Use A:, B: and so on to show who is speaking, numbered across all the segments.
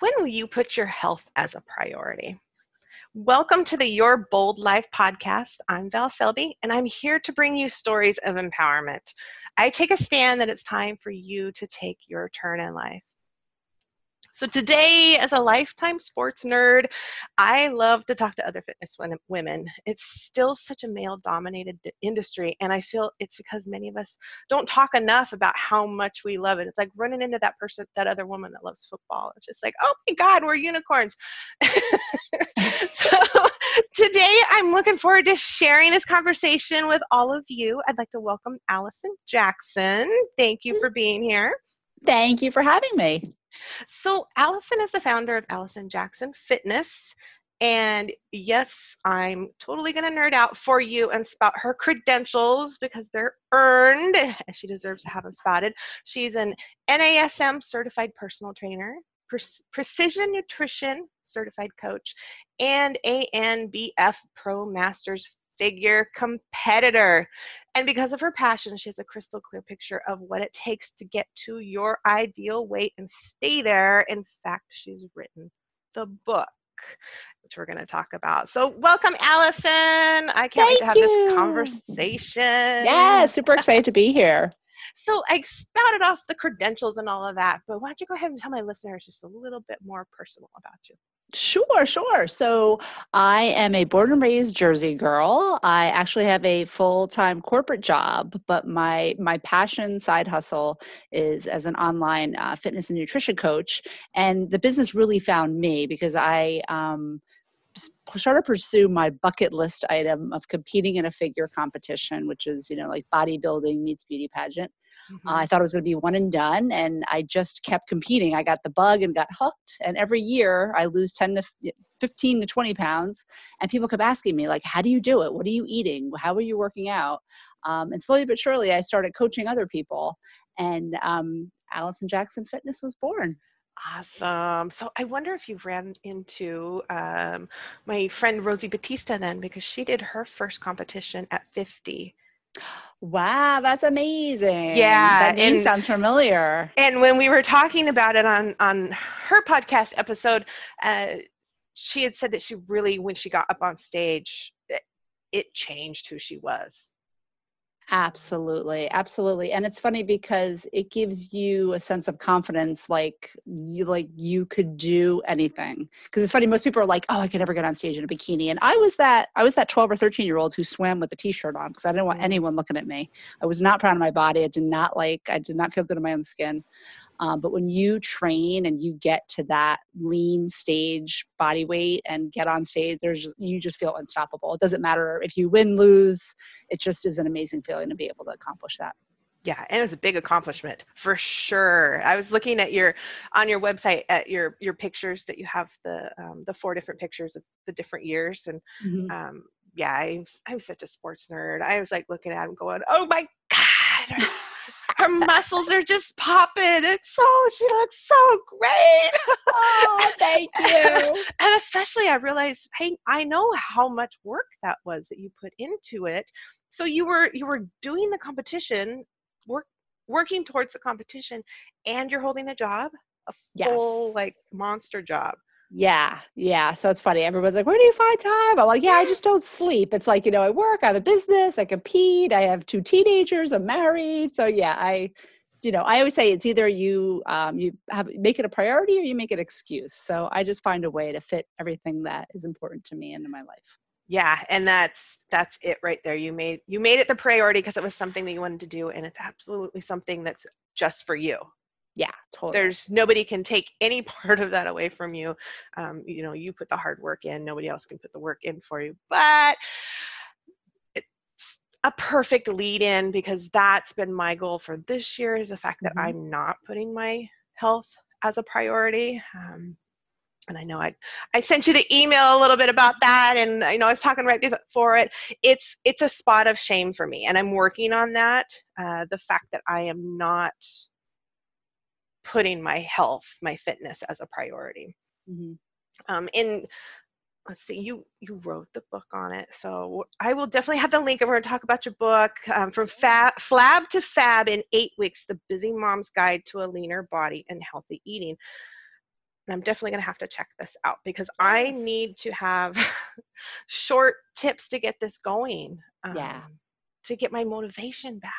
A: When will you put your health as a priority? Welcome to the Your Bold Life podcast. I'm Val Selby, and I'm here to bring you stories of empowerment. I take a stand that it's time for you to take your turn in life. So, today, as a lifetime sports nerd, I love to talk to other fitness women. It's still such a male dominated industry, and I feel it's because many of us don't talk enough about how much we love it. It's like running into that person, that other woman that loves football. It's just like, oh my God, we're unicorns. so, today, I'm looking forward to sharing this conversation with all of you. I'd like to welcome Allison Jackson. Thank you mm. for being here.
B: Thank you for having me.
A: So, Allison is the founder of Allison Jackson Fitness. And yes, I'm totally going to nerd out for you and spout her credentials because they're earned, and she deserves to have them spotted. She's an NASM certified personal trainer, precision nutrition certified coach, and ANBF Pro Masters figure competitor. And because of her passion, she has a crystal clear picture of what it takes to get to your ideal weight and stay there. In fact, she's written the book, which we're going to talk about. So, welcome, Allison. I can't
B: Thank
A: wait to have
B: you.
A: this conversation.
B: Yeah, super excited to be here.
A: So, I spouted off the credentials and all of that, but why don't you go ahead and tell my listeners just a little bit more personal about you?
B: Sure, sure. So I am a born and raised Jersey girl. I actually have a full-time corporate job, but my my passion side hustle is as an online uh, fitness and nutrition coach. And the business really found me because I um, sort of pursue my bucket list item of competing in a figure competition, which is, you know, like bodybuilding meets beauty pageant. Mm-hmm. Uh, I thought it was going to be one and done, and I just kept competing. I got the bug and got hooked. And every year I lose 10 to 15 to 20 pounds. And people kept asking me, like, how do you do it? What are you eating? How are you working out? Um, and slowly but surely, I started coaching other people. And um, Allison Jackson Fitness was born.
A: Awesome. So I wonder if you've ran into um, my friend Rosie Batista then, because she did her first competition at 50.
B: Wow, that's amazing.
A: Yeah,
B: that name and, sounds familiar.
A: And when we were talking about it on on her podcast episode, uh, she had said that she really, when she got up on stage, it, it changed who she was.
B: Absolutely, absolutely. And it's funny because it gives you a sense of confidence like you like you could do anything. Because it's funny most people are like, "Oh, I could never get on stage in a bikini." And I was that I was that 12 or 13 year old who swam with a t-shirt on because I didn't want mm-hmm. anyone looking at me. I was not proud of my body. I did not like I did not feel good in my own skin. Um, but when you train and you get to that lean stage body weight and get on stage, there's just, you just feel unstoppable. It doesn't matter if you win, lose. It just is an amazing feeling to be able to accomplish that.
A: Yeah, and it was a big accomplishment for sure. I was looking at your on your website at your your pictures that you have the um, the four different pictures of the different years, and mm-hmm. um, yeah, I'm I'm such a sports nerd. I was like looking at them, going, "Oh my god!" muscles are just popping. It's so she looks so great.
B: Oh, thank you.
A: and especially I realized I I know how much work that was that you put into it. So you were you were doing the competition, work working towards the competition, and you're holding a job, a full yes. like monster job.
B: Yeah, yeah. So it's funny. Everyone's like, "Where do you find time?" I'm like, "Yeah, I just don't sleep." It's like you know, I work, I have a business, I compete, I have two teenagers, I'm married. So yeah, I, you know, I always say it's either you um, you have make it a priority or you make it an excuse. So I just find a way to fit everything that is important to me into my life.
A: Yeah, and that's that's it right there. You made you made it the priority because it was something that you wanted to do, and it's absolutely something that's just for you
B: yeah totally
A: there's nobody can take any part of that away from you um, you know you put the hard work in nobody else can put the work in for you but it's a perfect lead in because that's been my goal for this year is the fact that mm-hmm. i'm not putting my health as a priority um, and I know I I sent you the email a little bit about that, and I know I was talking right before it. It's it's a spot of shame for me, and I'm working on that. Uh, the fact that I am not putting my health, my fitness as a priority. Mm-hmm. Um, and let's see, you you wrote the book on it, so I will definitely have the link, and we're going to talk about your book um, from fab, flab to fab in eight weeks: the busy mom's guide to a leaner body and healthy eating. and I'm definitely going to have to check this out because I need to have short tips to get this going.
B: Yeah.
A: um, To get my motivation back.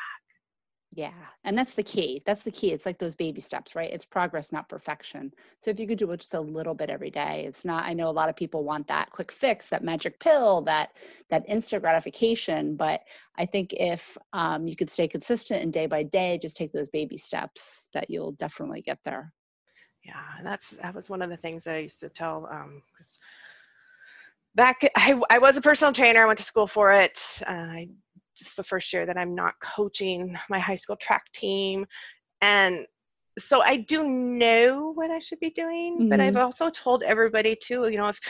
B: Yeah, and that's the key. That's the key. It's like those baby steps, right? It's progress, not perfection. So if you could do just a little bit every day, it's not. I know a lot of people want that quick fix, that magic pill, that that instant gratification. But I think if um, you could stay consistent and day by day, just take those baby steps, that you'll definitely get there.
A: Yeah, and that's that was one of the things that I used to tell. Um, back, I I was a personal trainer. I went to school for it. Uh, I just the first year that I'm not coaching my high school track team, and so I do know what I should be doing. But I've mm-hmm. also told everybody too. You know, if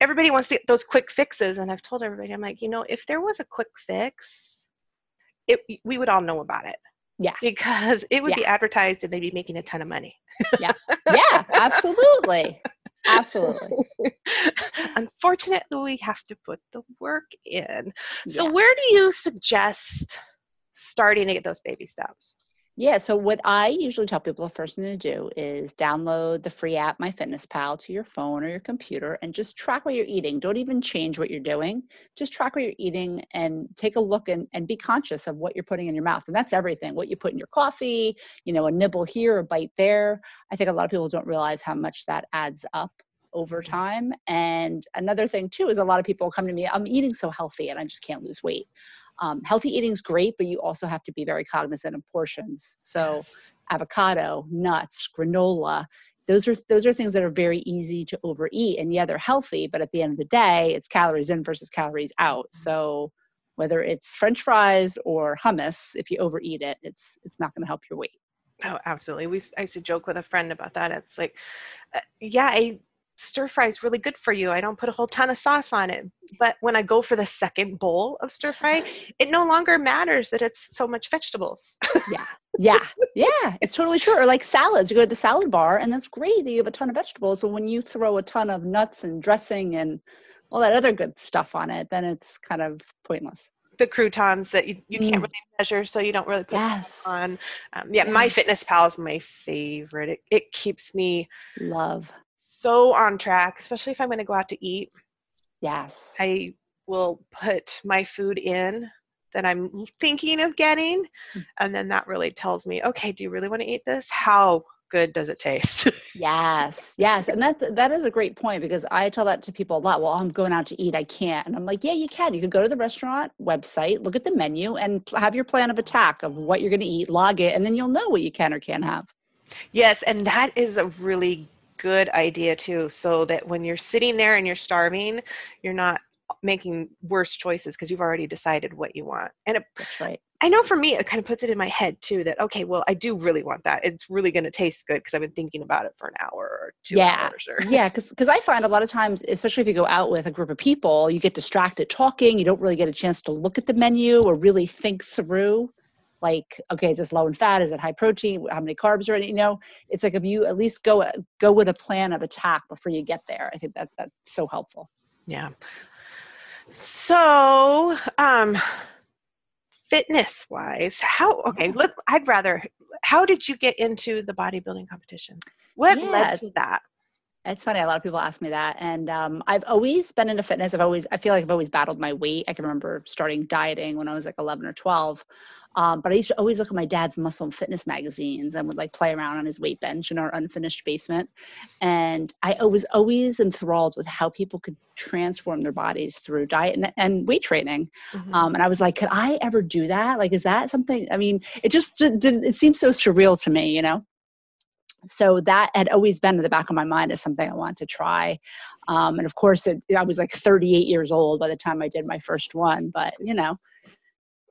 A: everybody wants to get those quick fixes, and I've told everybody, I'm like, you know, if there was a quick fix, it we would all know about it.
B: Yeah.
A: Because it would be advertised and they'd be making a ton of money.
B: Yeah. Yeah, absolutely, absolutely.
A: Unfortunately, we have to put the work in. So,
B: Yeah.
A: where do you suggest starting to get those baby steps?
B: Yeah, so what I usually tell people the first thing to do is download the free app MyFitnessPal to your phone or your computer and just track what you're eating. Don't even change what you're doing. Just track what you're eating and take a look and, and be conscious of what you're putting in your mouth. And that's everything. What you put in your coffee, you know, a nibble here, a bite there. I think a lot of people don't realize how much that adds up over mm-hmm. time. And another thing too is a lot of people come to me, I'm eating so healthy and I just can't lose weight. Um, healthy eating is great, but you also have to be very cognizant of portions. So, avocado, nuts, granola, those are those are things that are very easy to overeat. And yeah, they're healthy, but at the end of the day, it's calories in versus calories out. So, whether it's French fries or hummus, if you overeat it, it's it's not going to help your weight.
A: Oh, absolutely. We I used to joke with a friend about that. It's like, uh, yeah, I stir fry is really good for you. I don't put a whole ton of sauce on it, but when I go for the second bowl of stir fry, it no longer matters that it's so much vegetables.
B: yeah yeah yeah it's totally true or like salads you go to the salad bar and that's great that you have a ton of vegetables but when you throw a ton of nuts and dressing and all that other good stuff on it then it's kind of pointless
A: the croutons that you, you can't
B: Mm.
A: really measure, so you don't really put
B: yes
A: on. Um, yeah, my Fitness Pal is my favorite. It, it keeps me
B: love
A: so on track, especially if I'm going to go out to eat.
B: yes
A: I will put my food in that I'm thinking of getting,
B: Mm.
A: and then that really tells me, okay, do you really want to eat this? How good does it taste?
B: yes yes and that that is a great point because i tell that to people a lot well i'm going out to eat i can't and i'm like yeah you can you can go to the restaurant website look at the menu and have your plan of attack of what you're going to eat log it and then you'll know what you can or can't have
A: yes, and that is a really good idea too, so that when you're sitting there and you're starving, you're not making worse choices because you've already decided what you want. And it,
B: that's right
A: I know for me, it kind of puts it in my head too that, okay, well, I do really want that. It's really going to taste good because I've been thinking about it for an hour or two
B: Yeah.
A: hours. Or,
B: yeah because i find a lot of times especially if you go out with a group of people you get distracted talking you don't really get a chance to look at the menu or really think through like okay is this low in fat is it high protein how many carbs are in it you know it's like if you at least go go with a plan of attack before you get there i think that that's so helpful
A: Yeah. So, um, fitness wise, how, okay, look I'd rather, how did you get into the bodybuilding competition? What
B: Yeah.
A: led to that?
B: It's funny. A lot of people ask me that, and um, I've always been into fitness. I've always, I feel like I've always battled my weight. I can remember starting dieting when I was like 11 or 12. Um, but I used to always look at my dad's muscle and fitness magazines and would like play around on his weight bench in our unfinished basement. And I was always enthralled with how people could transform their bodies through diet and, and weight training.
A: Mhm.
B: Um, and I was like, could I ever do that? Like, is that something? I mean, it just it seems so surreal to me, you know? So that had always been in the back of my mind as something I wanted to try. Um, and of course, it, I was like 38 years old by the time I did my first one, but you know,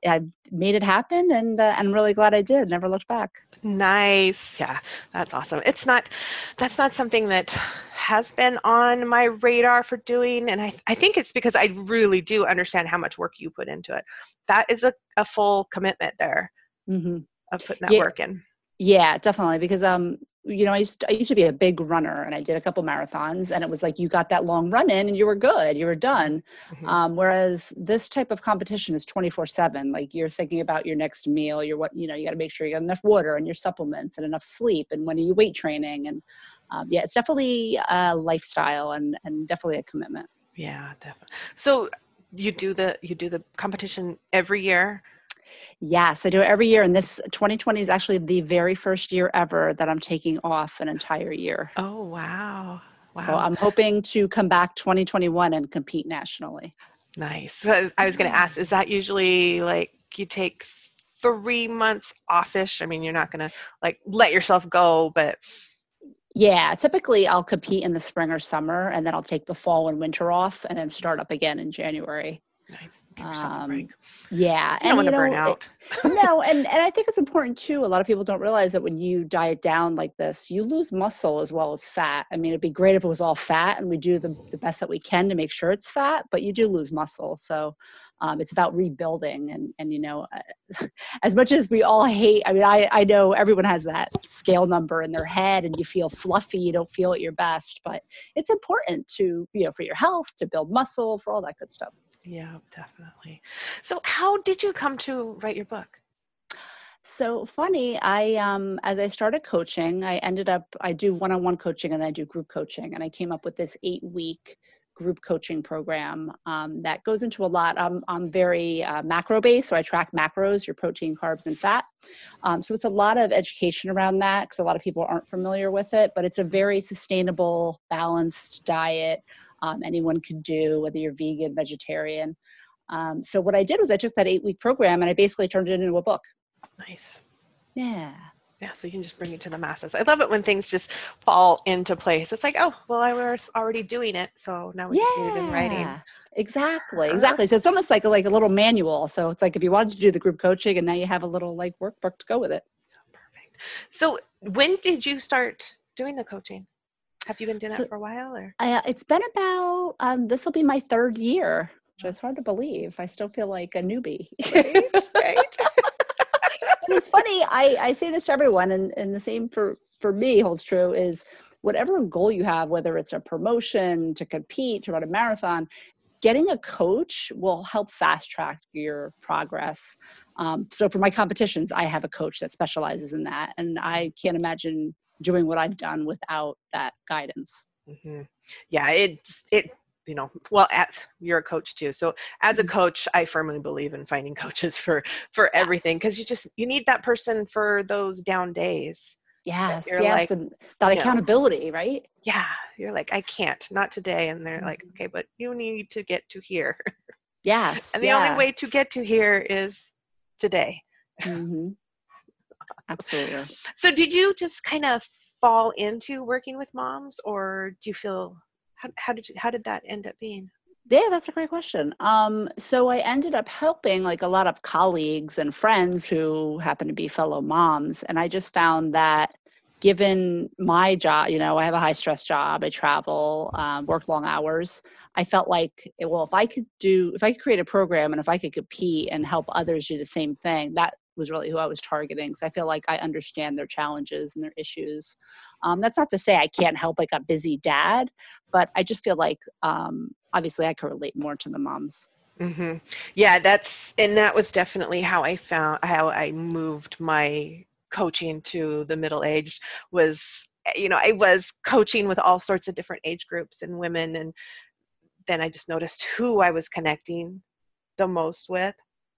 B: I made it happen and uh, I'm really glad I did. Never looked back.
A: Nice. Yeah, that's awesome. It's not, that's not something that has been on my radar for doing. And I, I think it's because I really do understand how much work you put into it. That is a, a full commitment there
B: hmm
A: of putting that
B: Yeah.
A: work in.
B: Yeah, definitely. Because um, you know, I used to, I used to be a big runner, and I did a couple marathons, and it was like you got that long run in, and you were good, you were done.
A: Mhm.
B: Um, whereas this type of competition is twenty four seven. Like you're thinking about your next meal, you're what you know, you got to make sure you got enough water and your supplements and enough sleep, and when are you weight training, and um, yeah, it's definitely a lifestyle and and definitely a commitment.
A: Yeah, definitely. So you do the you do the competition every year.
B: Yes, I do it every year, and this 2020 is actually the very first year ever that I'm taking off an entire year.
A: Oh wow! Wow.
B: So I'm hoping to come back 2021 and compete nationally.
A: Nice. So I was going to ask, is that usually like you take three months offish? I mean, you're not going to like let yourself go, but
B: yeah, typically I'll compete in the spring or summer, and then I'll take the fall and winter off, and then start up again in January.
A: Nice. Give yourself um.
B: Yeah,
A: you don't want to burn out.
B: It, no, and and I think it's important too. A lot of people don't realize that when you diet down like this, you lose muscle as well as fat. I mean, it'd be great if it was all fat, and we do the the best that we can to make sure it's fat, but you do lose muscle. So um, it's about rebuilding, and and you know, uh, as much as we all hate. I mean, I I know everyone has that scale number in their head, and you feel fluffy, you don't feel at your best, but it's important to you know for your health to build muscle, for all that good stuff.
A: Yeah, definitely. So, how did you come to write your book?
B: So funny, I um as I started coaching, I ended up I do one-on-one coaching and I do group coaching and I came up with this 8-week group coaching program um, that goes into a lot. I'm, I'm very uh, macro based, so I track macros, your protein, carbs, and fat. Um, so it's a lot of education around that because a lot of people aren't familiar with it, but it's a very sustainable, balanced diet um, anyone could do, whether you're vegan, vegetarian. Um, so what I did was I took that eight week program and I basically turned it into a book.
A: Nice.
B: Yeah.
A: Yeah, so you can just bring it to the masses. I love it when things just fall into place. It's like, oh, well, I was already doing it, so now we yeah. just need it in writing.
B: Exactly, uh-huh. exactly. So it's almost like a, like a little manual. So it's like if you wanted to do the group coaching, and now you have a little like workbook to go with it.
A: Perfect. So when did you start doing the coaching? Have you been doing so, that for a while, or?
B: Uh, it's been about. Um, this will be my third year. Which it's hard to believe. I still feel like a newbie. Right, right. it's funny. I I say this to everyone, and and the same for for me holds true. Is whatever goal you have, whether it's a promotion, to compete, to run a marathon, getting a coach will help fast track your progress. Um, so for my competitions, I have a coach that specializes in that, and I can't imagine doing what I've done without that guidance.
A: Mm-hmm. Yeah, it it you know well at, you're a coach too so as a mm-hmm. coach i firmly believe in finding coaches for for everything because you just you need that person for those down days
B: yes yes like, and that accountability know, right
A: yeah you're like i can't not today and they're mm-hmm. like okay but you need to get to here
B: yes
A: and the yeah. only way to get to here is today
B: mm-hmm. Absolutely.
A: So, did you just kind of fall into working with moms, or do you feel how, how did you, how did that end up being?
B: Yeah, that's a great question. Um, so I ended up helping like a lot of colleagues and friends who happen to be fellow moms, and I just found that given my job, you know, I have a high stress job, I travel, um, work long hours. I felt like, well, if I could do, if I could create a program and if I could compete and help others do the same thing, that was really who I was targeting. So I feel like I understand their challenges and their issues. Um, that's not to say I can't help like a busy dad, but I just feel like um, obviously I can relate more to the moms.
A: Mm-hmm. Yeah, that's and that was definitely how I found how I moved my coaching to the middle aged was you know I was coaching with all sorts of different age groups and women and then I just noticed who I was connecting the most with.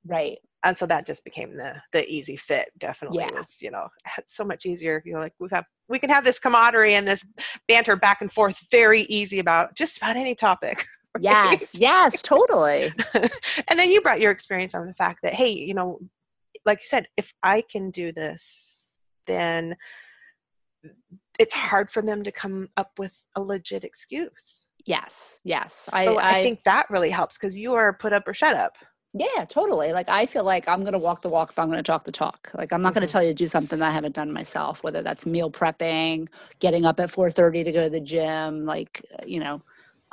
B: Right.
A: And so that just became the the easy fit definitely yeah. was you know so much easier. You know like we have we can have this camaraderie and this banter back and forth very easy about just about any topic.
B: Right? yes yes totally.
A: And then you brought your experience on the fact that hey you know like you said if i can do this then it's hard for them to come up with a legit excuse.
B: Yes yes.
A: So I, I think that really helps because you are put up or shut up
B: yeah, totally. Like I feel like I'm going to walk the walk if I'm going to talk the talk. Like I'm not mm-hmm. going to tell you to do something that I haven't done myself, whether that's meal prepping, getting up at 4:30 to go to the gym, like, uh, you know,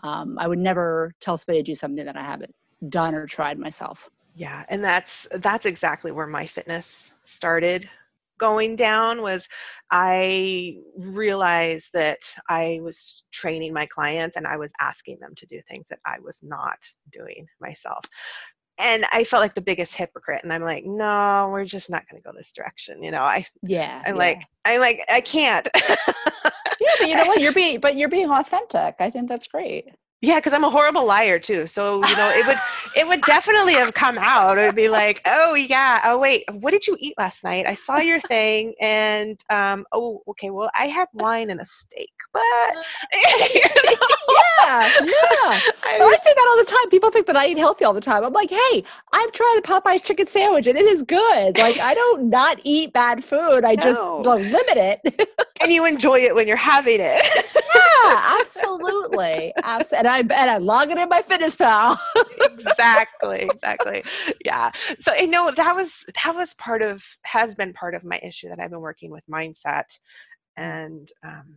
B: um, I would never tell somebody to do something that I haven't done or tried myself.
A: Yeah, and that's that's exactly where my fitness started going down was I realized that I was training my clients and I was asking them to do things that I was not doing myself and I felt like the biggest hypocrite. And I'm like, no, we're just not going to go this direction. You know, I,
B: yeah.
A: I'm
B: yeah.
A: like, I'm like, I can't.
B: yeah, but you know what? You're being, but you're being authentic. I think that's great.
A: Yeah, because I'm a horrible liar too. So you know, it would it would definitely have come out. It would be like, oh yeah, oh wait, what did you eat last night? I saw your thing, and um, oh okay, well I had wine and a steak, but
B: you know? yeah, yeah. I, well, I say that all the time. People think that I eat healthy all the time. I'm like, hey, I've tried a Popeye's chicken sandwich and it is good. Like I don't not eat bad food. I just
A: No.
B: well, limit it.
A: and you enjoy it when you're having it.
B: yeah, absolutely, absolutely. I and I log it in MyFitnessPal.
A: exactly exactly. Yeah. So i know that was that was part of has been part of my issue that i've been working with mindset. And um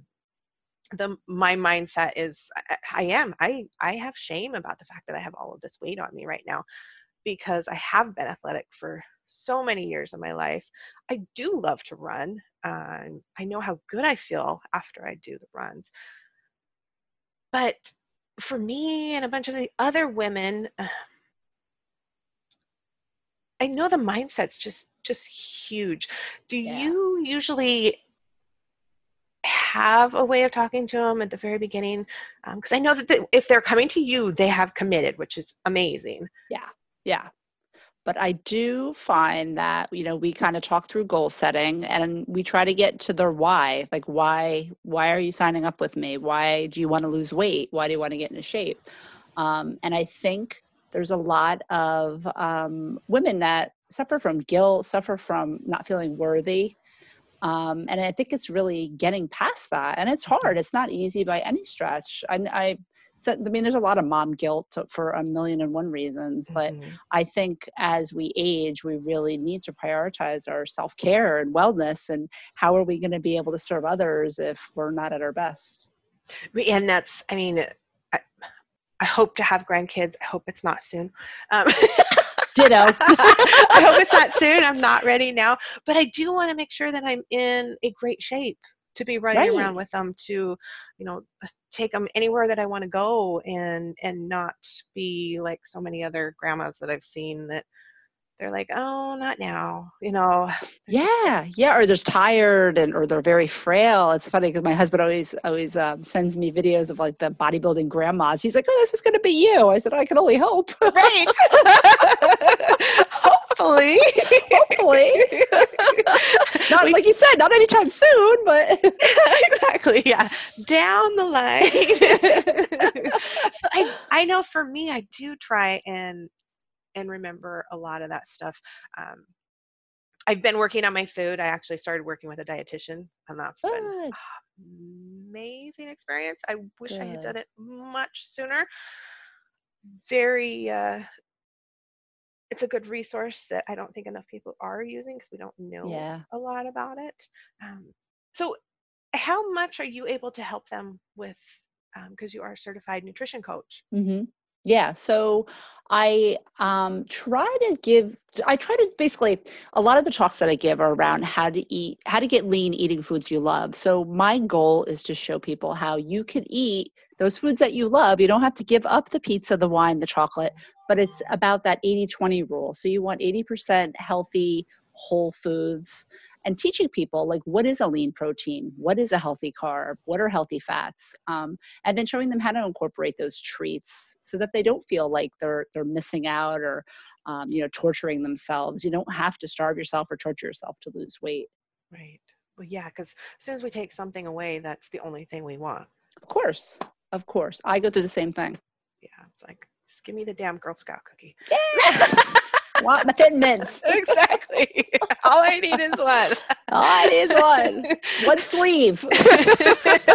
A: the my mindset is I, I am i i have shame about the fact that i have all of this weight on me right now because i have been athletic for so many years of my life. I do love to run uh, i know how good i feel after i do the runs. But for me and a bunch of the other women uh, i know the mindset's just just huge do
B: Yeah.
A: you usually have a way of talking to them at the very beginning because i know that the, if they're coming to you they have committed which is amazing
B: Yeah, Yeah. But I do find that, you know, we kind of talk through goal setting and we try to get to their why. Like why why are you signing up with me? Why do you want to lose weight? Why do you want to get into shape? Um, and I think there's a lot of um, women that suffer from guilt, suffer from not feeling worthy. Um, and I think it's really getting past that. And it's hard. It's not easy by any stretch. I, I, so, I mean, there's a lot of mom guilt for a million and one reasons, but
A: Mhm.
B: I think as we age, we really need to prioritize our self care and wellness. And how are we going to be able to serve others if we're not at our best?
A: And that's i mean I, I hope to have grandkids i hope it's not soon um,
B: Ditto.
A: I hope it's not soon. I'm not ready now. But I do want to make sure that I'm in a great shape to be running
B: Right.
A: around with them to, you know, take them anywhere that I want to go and and not be like so many other grandmas that I've seen that they're like, oh, not now, you know.
B: Yeah, yeah, or they're tired and or they're very frail. It's funny because my husband always always um, sends me videos of like the bodybuilding grandmas. He's like, "Oh, this is going to be you." I said, "I can only hope."
A: Right. Hopefully.
B: Hopefully. not
A: We-
B: like you said, not anytime soon, but
A: exactly yeah. Down the line. So I, I know for me i do try and and remember a lot of that stuff. Um, i've been working on my food. I actually started working with a dietitian. And that's been amazing experience. I wish i had done it much sooner. Very uh it's a good resource that i don't think enough people are using because we don't know
B: yeah.
A: a lot about it. Um, so, how much are you able to help them with? Because you are a certified nutrition coach.
B: hmm Yeah. So I um, try to give, I try to basically, a lot of the talks that I give are around how to eat, how to get lean eating foods you love. So my goal is to show people how you can eat those foods that you love. You don't have to give up the pizza, the wine, the chocolate, but it's about that 80 20 rule. So you want 80% healthy, whole foods and teaching people like what is a lean protein? What is a healthy carb? What are healthy fats? Um, and then showing them how to incorporate those treats so that they don't feel like they're they're missing out or um, you know torturing themselves. You don't have to starve yourself or torture yourself to lose weight.
A: Right. Well, yeah, because as soon as we take something away, that's the only thing we want.
B: of course. Of course. I go through the same thing.
A: Yeah, it's like just give me the damn Girl Scout cookie.
B: want my thin mints
A: exactly. All I need is one.
B: oh it is one one sleeve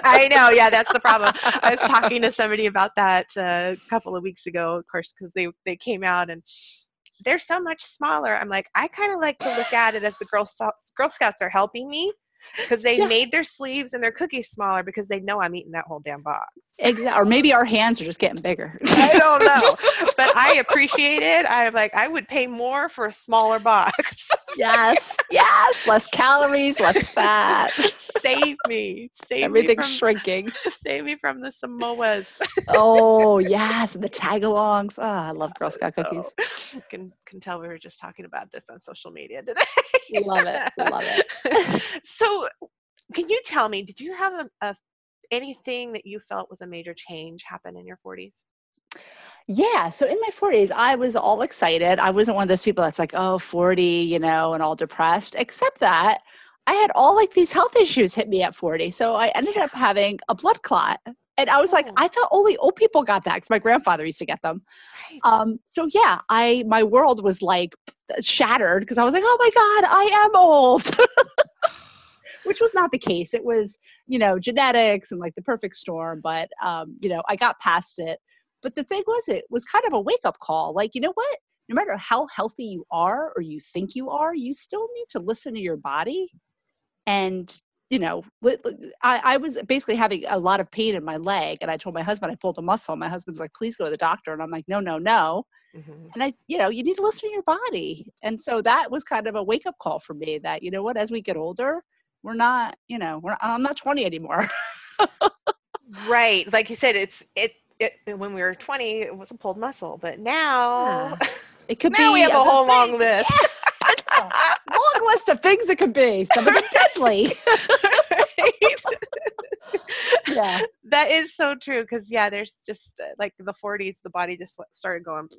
A: I know. Yeah, that's the problem. I was talking to somebody about that uh, a couple of weeks ago, of course, because they they came out and they're so much smaller. I'm like, I kind of like to look at it as the Girl Scouts. Girl Scouts are helping me because they
B: Yeah.
A: made their sleeves and their cookies smaller because they know I'm eating that whole damn box.
B: exactly or maybe our hands are just getting bigger
A: I don't know, but I appreciate it. I'm like, I would pay more for a smaller box.
B: yes, yes. Less calories, less fat.
A: save me. Save
B: Everything's
A: me from,
B: shrinking.
A: Save me from the Samoas.
B: oh yes, the tagalongs. Oh, I love Girl Scout cookies.
A: So, can can tell we were just talking about this on social media today.
B: We love it. Love it.
A: so, can you tell me? Did you have a, a anything that you felt was a major change happen in your 40s?
B: Yeah. So in my 40s, I was all excited. I wasn't one of those people that's like, oh, 40, you know, and all depressed, except that I had all like these health issues hit me at 40. So I ended up having a blood clot. And I was like,
A: Oh.
B: I thought only old people got that because my grandfather used to get them. Um, so yeah, I my world was like shattered because I was like, oh my God, I am old. Which was not the case. It was, you know, genetics and like the perfect storm. But um, you know, I got past it. But the thing was, it was kind of a wake up call. Like, you know what? No matter how healthy you are or you think you are, you still need to listen to your body. And, you know, I, I was basically having a lot of pain in my leg. And I told my husband I pulled a muscle. My husband's like, please go to the doctor. And I'm like, no, no, no.
A: Mhm.
B: And I, you know, you need to listen to your body. And so that was kind of a wake up call for me that, you know what, as we get older, we're not, you know, we're, I'm not 20 anymore.
A: Right. Like you said, it's it, it when we were 20, it was a pulled muscle, but now
B: It could
A: now
B: be
A: we have a whole long
B: things.
A: list.
B: long list of things it could be. Some of them deadly. Yeah.
A: that is so true because yeah, there's just uh, like the 40s, the body just started going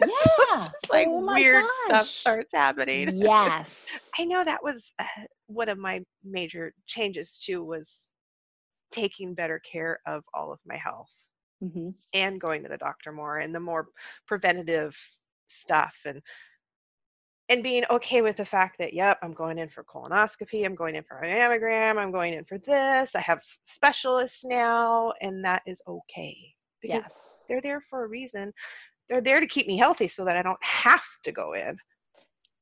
B: Yeah.
A: like
B: Oh
A: weird stuff starts happening.
B: Yes.
A: I know that was uh, one of my major changes too was taking better care of all of my health
B: hmm
A: and going to the doctor more and the more preventative stuff and and being okay with the fact that yep i'm going in for colonoscopy i'm going in for a mammogram i'm going in for this i have specialists now and that is okay because
B: Yes.
A: they're there for a reason. They're there to keep me healthy so that i don't have to go in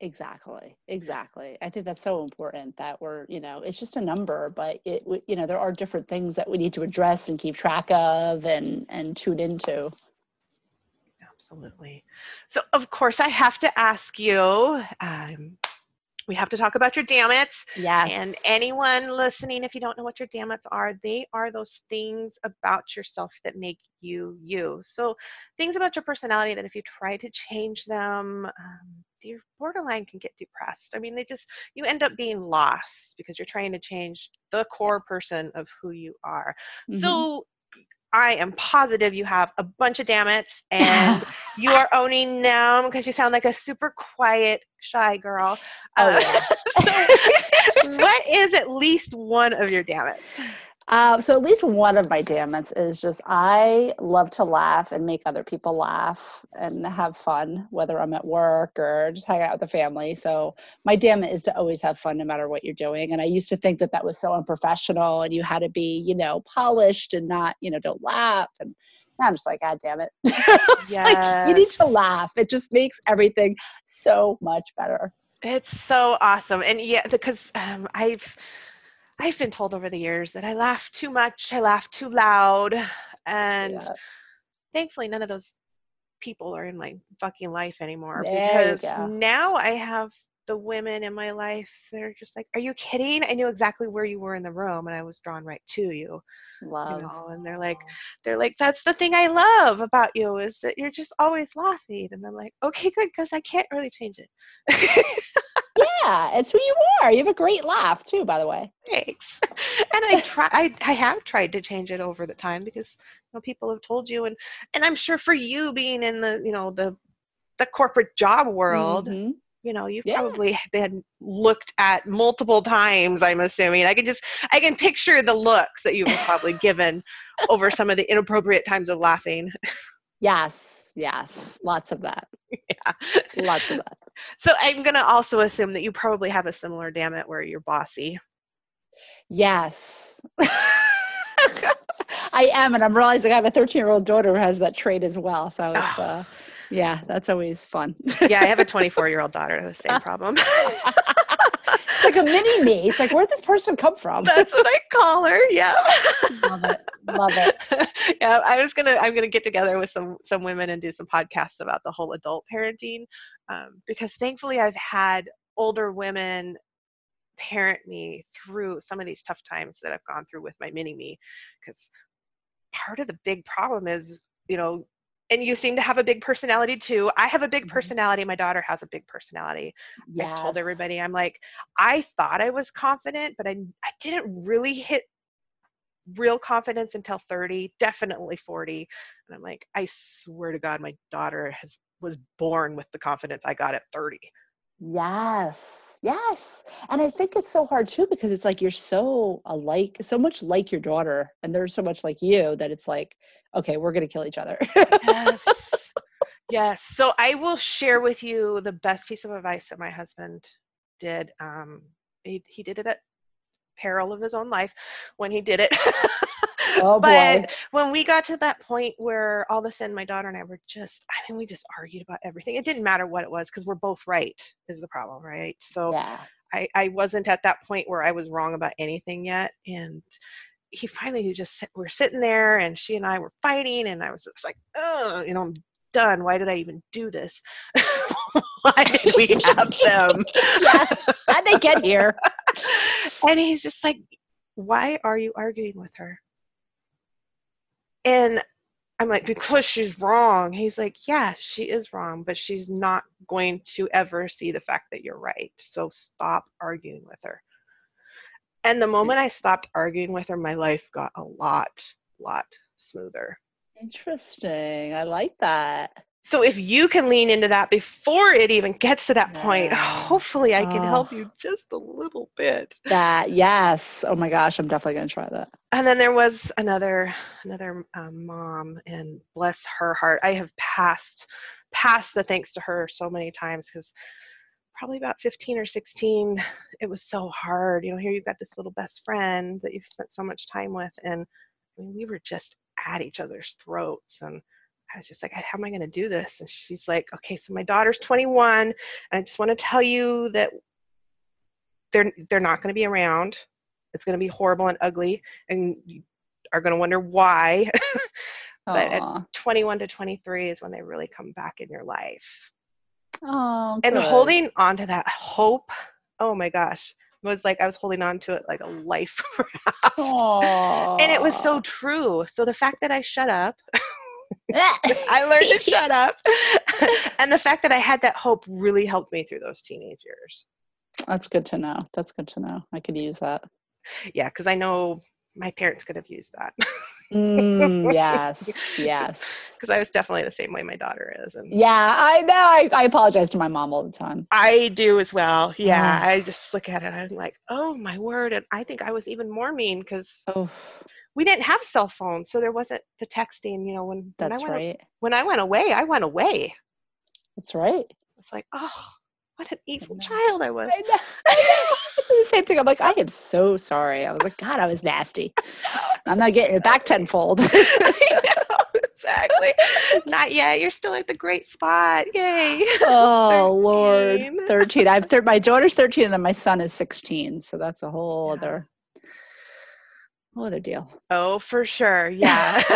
B: Exactly. Exactly. I think that's so important that we're, you know, it's just a number, but it, you know, there are different things that we need to address and keep track of and and tune into.
A: Absolutely. So, of course, I have to ask you. Um, we have to talk about your dammits.
B: Yes.
A: And anyone listening, if you don't know what your dammits are, they are those things about yourself that make you you. So, things about your personality that if you try to change them, um, your borderline can get depressed. I mean, they just, you end up being lost because you're trying to change the core person of who you are.
B: Mhm.
A: So, I am positive you have a bunch of dammits and you are owning them because you sound like a super quiet, shy girl.
B: Oh,
A: Uh,
B: yeah.
A: so what is at least one of your dammits?
B: Uh, so at least one of my dammits is just I love to laugh and make other people laugh and have fun, whether I'm at work or just hang out with the family. So my dammit is to always have fun no matter what you're doing. And I used to think that that was so unprofessional and you had to be, you know, polished and not, you know, don't laugh. And now I'm just like, God damn it. it's like you need to laugh. It just makes everything so much better.
A: It's so awesome, and yeah, because um, I've I've been told over the years that I laugh too much, I laugh too loud, and
B: Yeah.
A: thankfully none of those people are in my fucking life anymore
B: There
A: because now I have the women in my life that are just like, "Are you kidding? I knew exactly where you were in the room, and I was drawn right to you."
B: Love.
A: You know, and they're like, they're like, "That's the thing I love about you is that you're just always laughing," and I'm like, "Okay, good, because I can't really change it."
B: Yeah, it's who you are. You have a great laugh too, by the way.
A: Thanks. And I try I, I have tried to change it over the time because you know people have told you and and I'm sure for you being in the you know the the corporate job world,
B: Mhm.
A: you know, you've
B: Yeah.
A: probably been looked at multiple times, I'm assuming. I can just I can picture the looks that you've probably given over some of the inappropriate times of laughing.
B: Yes, yes, lots of that.
A: yeah.
B: Lots of that.
A: So I'm gonna also assume that you probably have a similar damn it where you're bossy.
B: Yes. I am, and I'm realizing I have a 13 year old daughter who has that trait as well. So it's, uh, yeah, that's always fun.
A: Yeah, I have a 24 year old daughter, the same problem.
B: Like a mini me. It's like, where'd this person come from?
A: That's what I call her. Yeah.
B: Love it. Love it.
A: yeah, I was gonna. I'm gonna get together with some some women and do some podcasts about the whole adult parenting, um, because thankfully I've had older women parent me through some of these tough times that I've gone through with my mini me. Because part of the big problem is, you know, and you seem to have a big personality too. I have a big
B: Mhm.
A: personality. My daughter has a big personality.
B: Yes.
A: I've told everybody, I'm like, I thought I was confident, but I, I didn't really hit real confidence until 30, definitely 40. And I'm like, I swear to God, my daughter has was born with the confidence I got at 30.
B: Yes, yes. And I think it's so hard too because it's like you're so alike, so much like your daughter, and they're so much like you that it's like, okay, we're gonna kill each other.
A: Yes. yes. So I will share with you the best piece of advice that my husband did. Um, he, he did it at peril of his own life when he did it.
B: Oh,
A: but
B: boy.
A: when we got to that point where all of a sudden my daughter and I were just, I mean, we just argued about everything. It didn't matter what it was because we're both right, is the problem, right? So
B: yeah.
A: I, I wasn't at that point where I was wrong about anything yet. And he finally he just sit, we're sitting there and she and I were fighting and I was just like, oh, you know, I'm done. Why did I even do this? Why did we have them?
B: Yes. How'd they get here?
A: and he's just like, why are you arguing with her? And I'm like, because she's wrong. He's like, yeah, she is wrong, but she's not going to ever see the fact that you're right. So stop arguing with her. And the moment I stopped arguing with her, my life got a lot, lot smoother.
B: Interesting. I like that.
A: So if you can lean into that before it even gets to that point, hopefully I can help
B: Oh.
A: you just a little bit.
B: That yes. Oh my gosh, I'm definitely gonna try that.
A: and then there was another another um, mom and bless her heart i have passed passed the thanks to her so many times because probably about 15 or 16 it was so hard you know here you've got this little best friend that you've spent so much time with and i mean we were just at each other's throats and i was just like how am i going to do this? And she's like okay so my daughter's 21 and i just want to tell you that they're they're not going to be around. It's going to be horrible and ugly and you are going to wonder why. But at- 21 to 23 is when they really come back in your life.
B: Oh,
A: and
B: good.
A: holding on to that hope oh my gosh was like i was holding on to it like a life raft. and it was so true. So the fact that i shut up i learned to shut up and the fact that i had that hope really helped me through those teenage years
B: That's good to know. That's good to know. I could use that.
A: yeah because i know my parents could have used that
B: Mm, yes, yes.
A: because i was definitely the same way my daughter is and
B: Yeah, I know. I, I apologize to my mom all the time.
A: I do as well. Yeah,
B: Mm.
A: I just look at it. I'm like, oh my word! And I think I was even more mean because we didn't have cell phones, so there wasn't the texting. You know, when when I
B: that's
A: went
B: right.
A: when I went away, I went away.
B: That's right.
A: It's like, oh, what an evil
B: know.
A: child I was.
B: I know. I know. This is the same thing. I'm like, I am so sorry. I was like, God, I was nasty. I'm not getting it back tenfold.
A: I know, exactly. Not yet. You're still at the great spot. Yay.
B: oh Lord,
A: 13.
B: thirteen. I've thir- my daughter's thirteen, and then my son is sixteen. So that's a whole
A: Yeah.
B: other, whole other deal.
A: Oh, for sure. Yeah.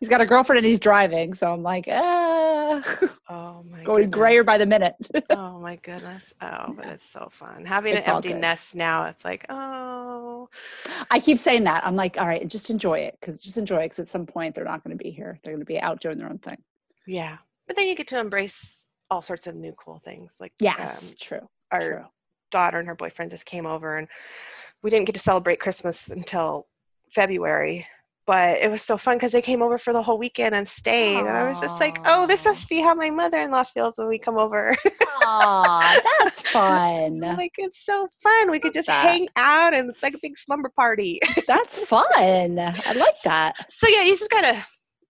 B: He's got a girlfriend and he's driving. So I'm like, ah,
A: oh my.
B: going
A: goodness.
B: grayer by the minute.
A: Oh my goodness. Oh, but it's so fun. Having
B: It's
A: an empty nest now, it's like, oh.
B: I keep saying that. I'm like, all right, just enjoy it, because just enjoy it, because at some point they're not going to be here. They're going to be out doing their own thing.
A: Yeah. But then you get to embrace all sorts of new cool things. Like
B: Yes,
A: um,
B: true.
A: our
B: True.
A: daughter and her boyfriend just came over and we didn't get to celebrate Christmas until February. But it was so fun because they came over for the whole weekend and stayed. And I was just like, oh, this must be how my mother in law feels when we come over.
B: Aw, that's fun.
A: like, it's so fun. We could just
B: that.
A: hang out and it's like a big slumber party.
B: That's fun. I like that.
A: so yeah, you just gotta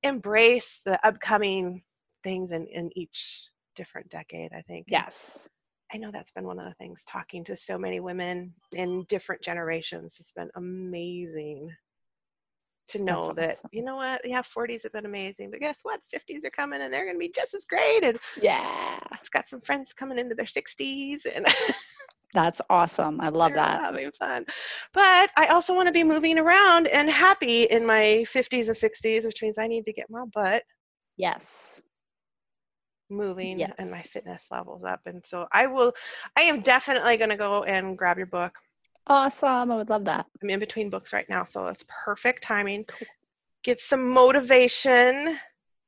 A: embrace the upcoming things in, in each different decade, I think.
B: Yes.
A: I know that's been one of the things talking to so many women in different generations. It's been amazing to know
B: That's
A: that,
B: awesome.
A: you know what, yeah, 40s have been amazing, but guess what? 50s are coming and they're gonna be just as great. And
B: Yeah.
A: I've got some friends coming into their 60s and
B: That's awesome. I love that.
A: having fun. But I also want to be moving around and happy in my 50s and 60s, which means I need to get my butt
B: Yes.
A: Moving
B: yes.
A: and my fitness levels up. And so I will, I am definitely going to go and grab your book.
B: Awesome. I would love that.
A: I'm in between books right now, so it's perfect timing. Get some motivation.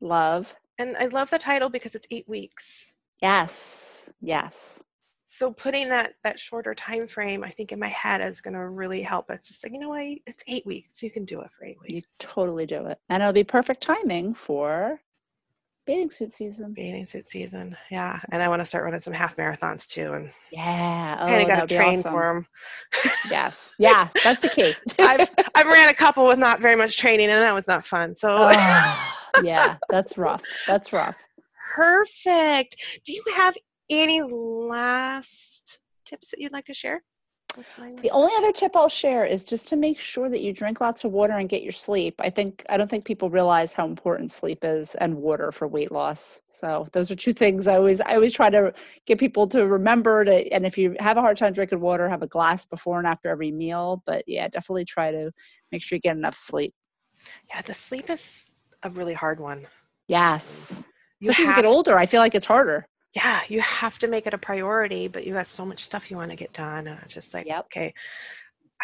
B: Love.
A: And I love the title because it's eight weeks.
B: Yes. Yes.
A: So putting that that shorter time frame, I think in my head is going to really help. It's just like you know what, it's eight weeks. You can do it for eight weeks.
B: You totally do it, and it'll be perfect timing for bathing suit season.
A: Bathing suit season, yeah. And I want to start running some half marathons too, and
B: yeah, oh,
A: of got to train
B: awesome.
A: for them.
B: yes, yeah, that's the key.
A: I've I've ran a couple with not very much training, and that was not fun. So
B: oh, yeah, that's rough. That's rough.
A: perfect. Do you have any last tips that you'd like to share? With my
B: The only other tip I'll share is just to make sure that you drink lots of water and get your sleep. I think I don't think people realize how important sleep is and water for weight loss. So those are two things I always I always try to get people to remember to and if you have a hard time drinking water, have a glass before and after every meal. But yeah, definitely try to make sure you get enough sleep.
A: Yeah, the sleep is a really hard one.
B: Yes.
A: You
B: Especially as you get older, I feel like it's harder.
A: Yeah, you have to make it a priority, but you got so much stuff you want to get done. And it's just like,
B: Yep.
A: okay,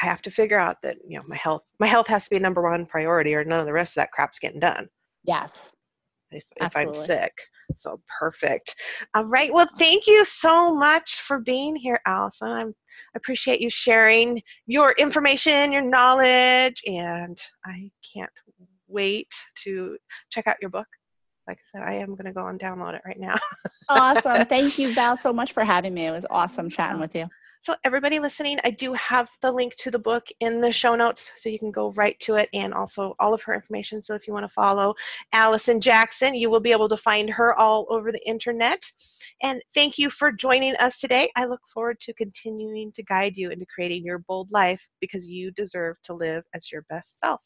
A: I have to figure out that, you know, my health, my health has to be number one priority or none of the rest of that crap's getting done
B: Yes.
A: if, if I'm sick. So perfect. All right. Well, thank you so much for being here, Allison. I'm, I appreciate you sharing your information, your knowledge, and I can't wait to check out your book. Like I said, I am going to go and download it right now.
B: Awesome. Thank you, Val, so much for having me. It was awesome chatting with you.
A: So, everybody listening, I do have the link to the book in the show notes, so you can go right to it and also all of her information. So, if you want to follow Allison Jackson, you will be able to find her all over the internet. And thank you for joining us today. I look forward to continuing to guide you into creating your bold life because you deserve to live as your best self.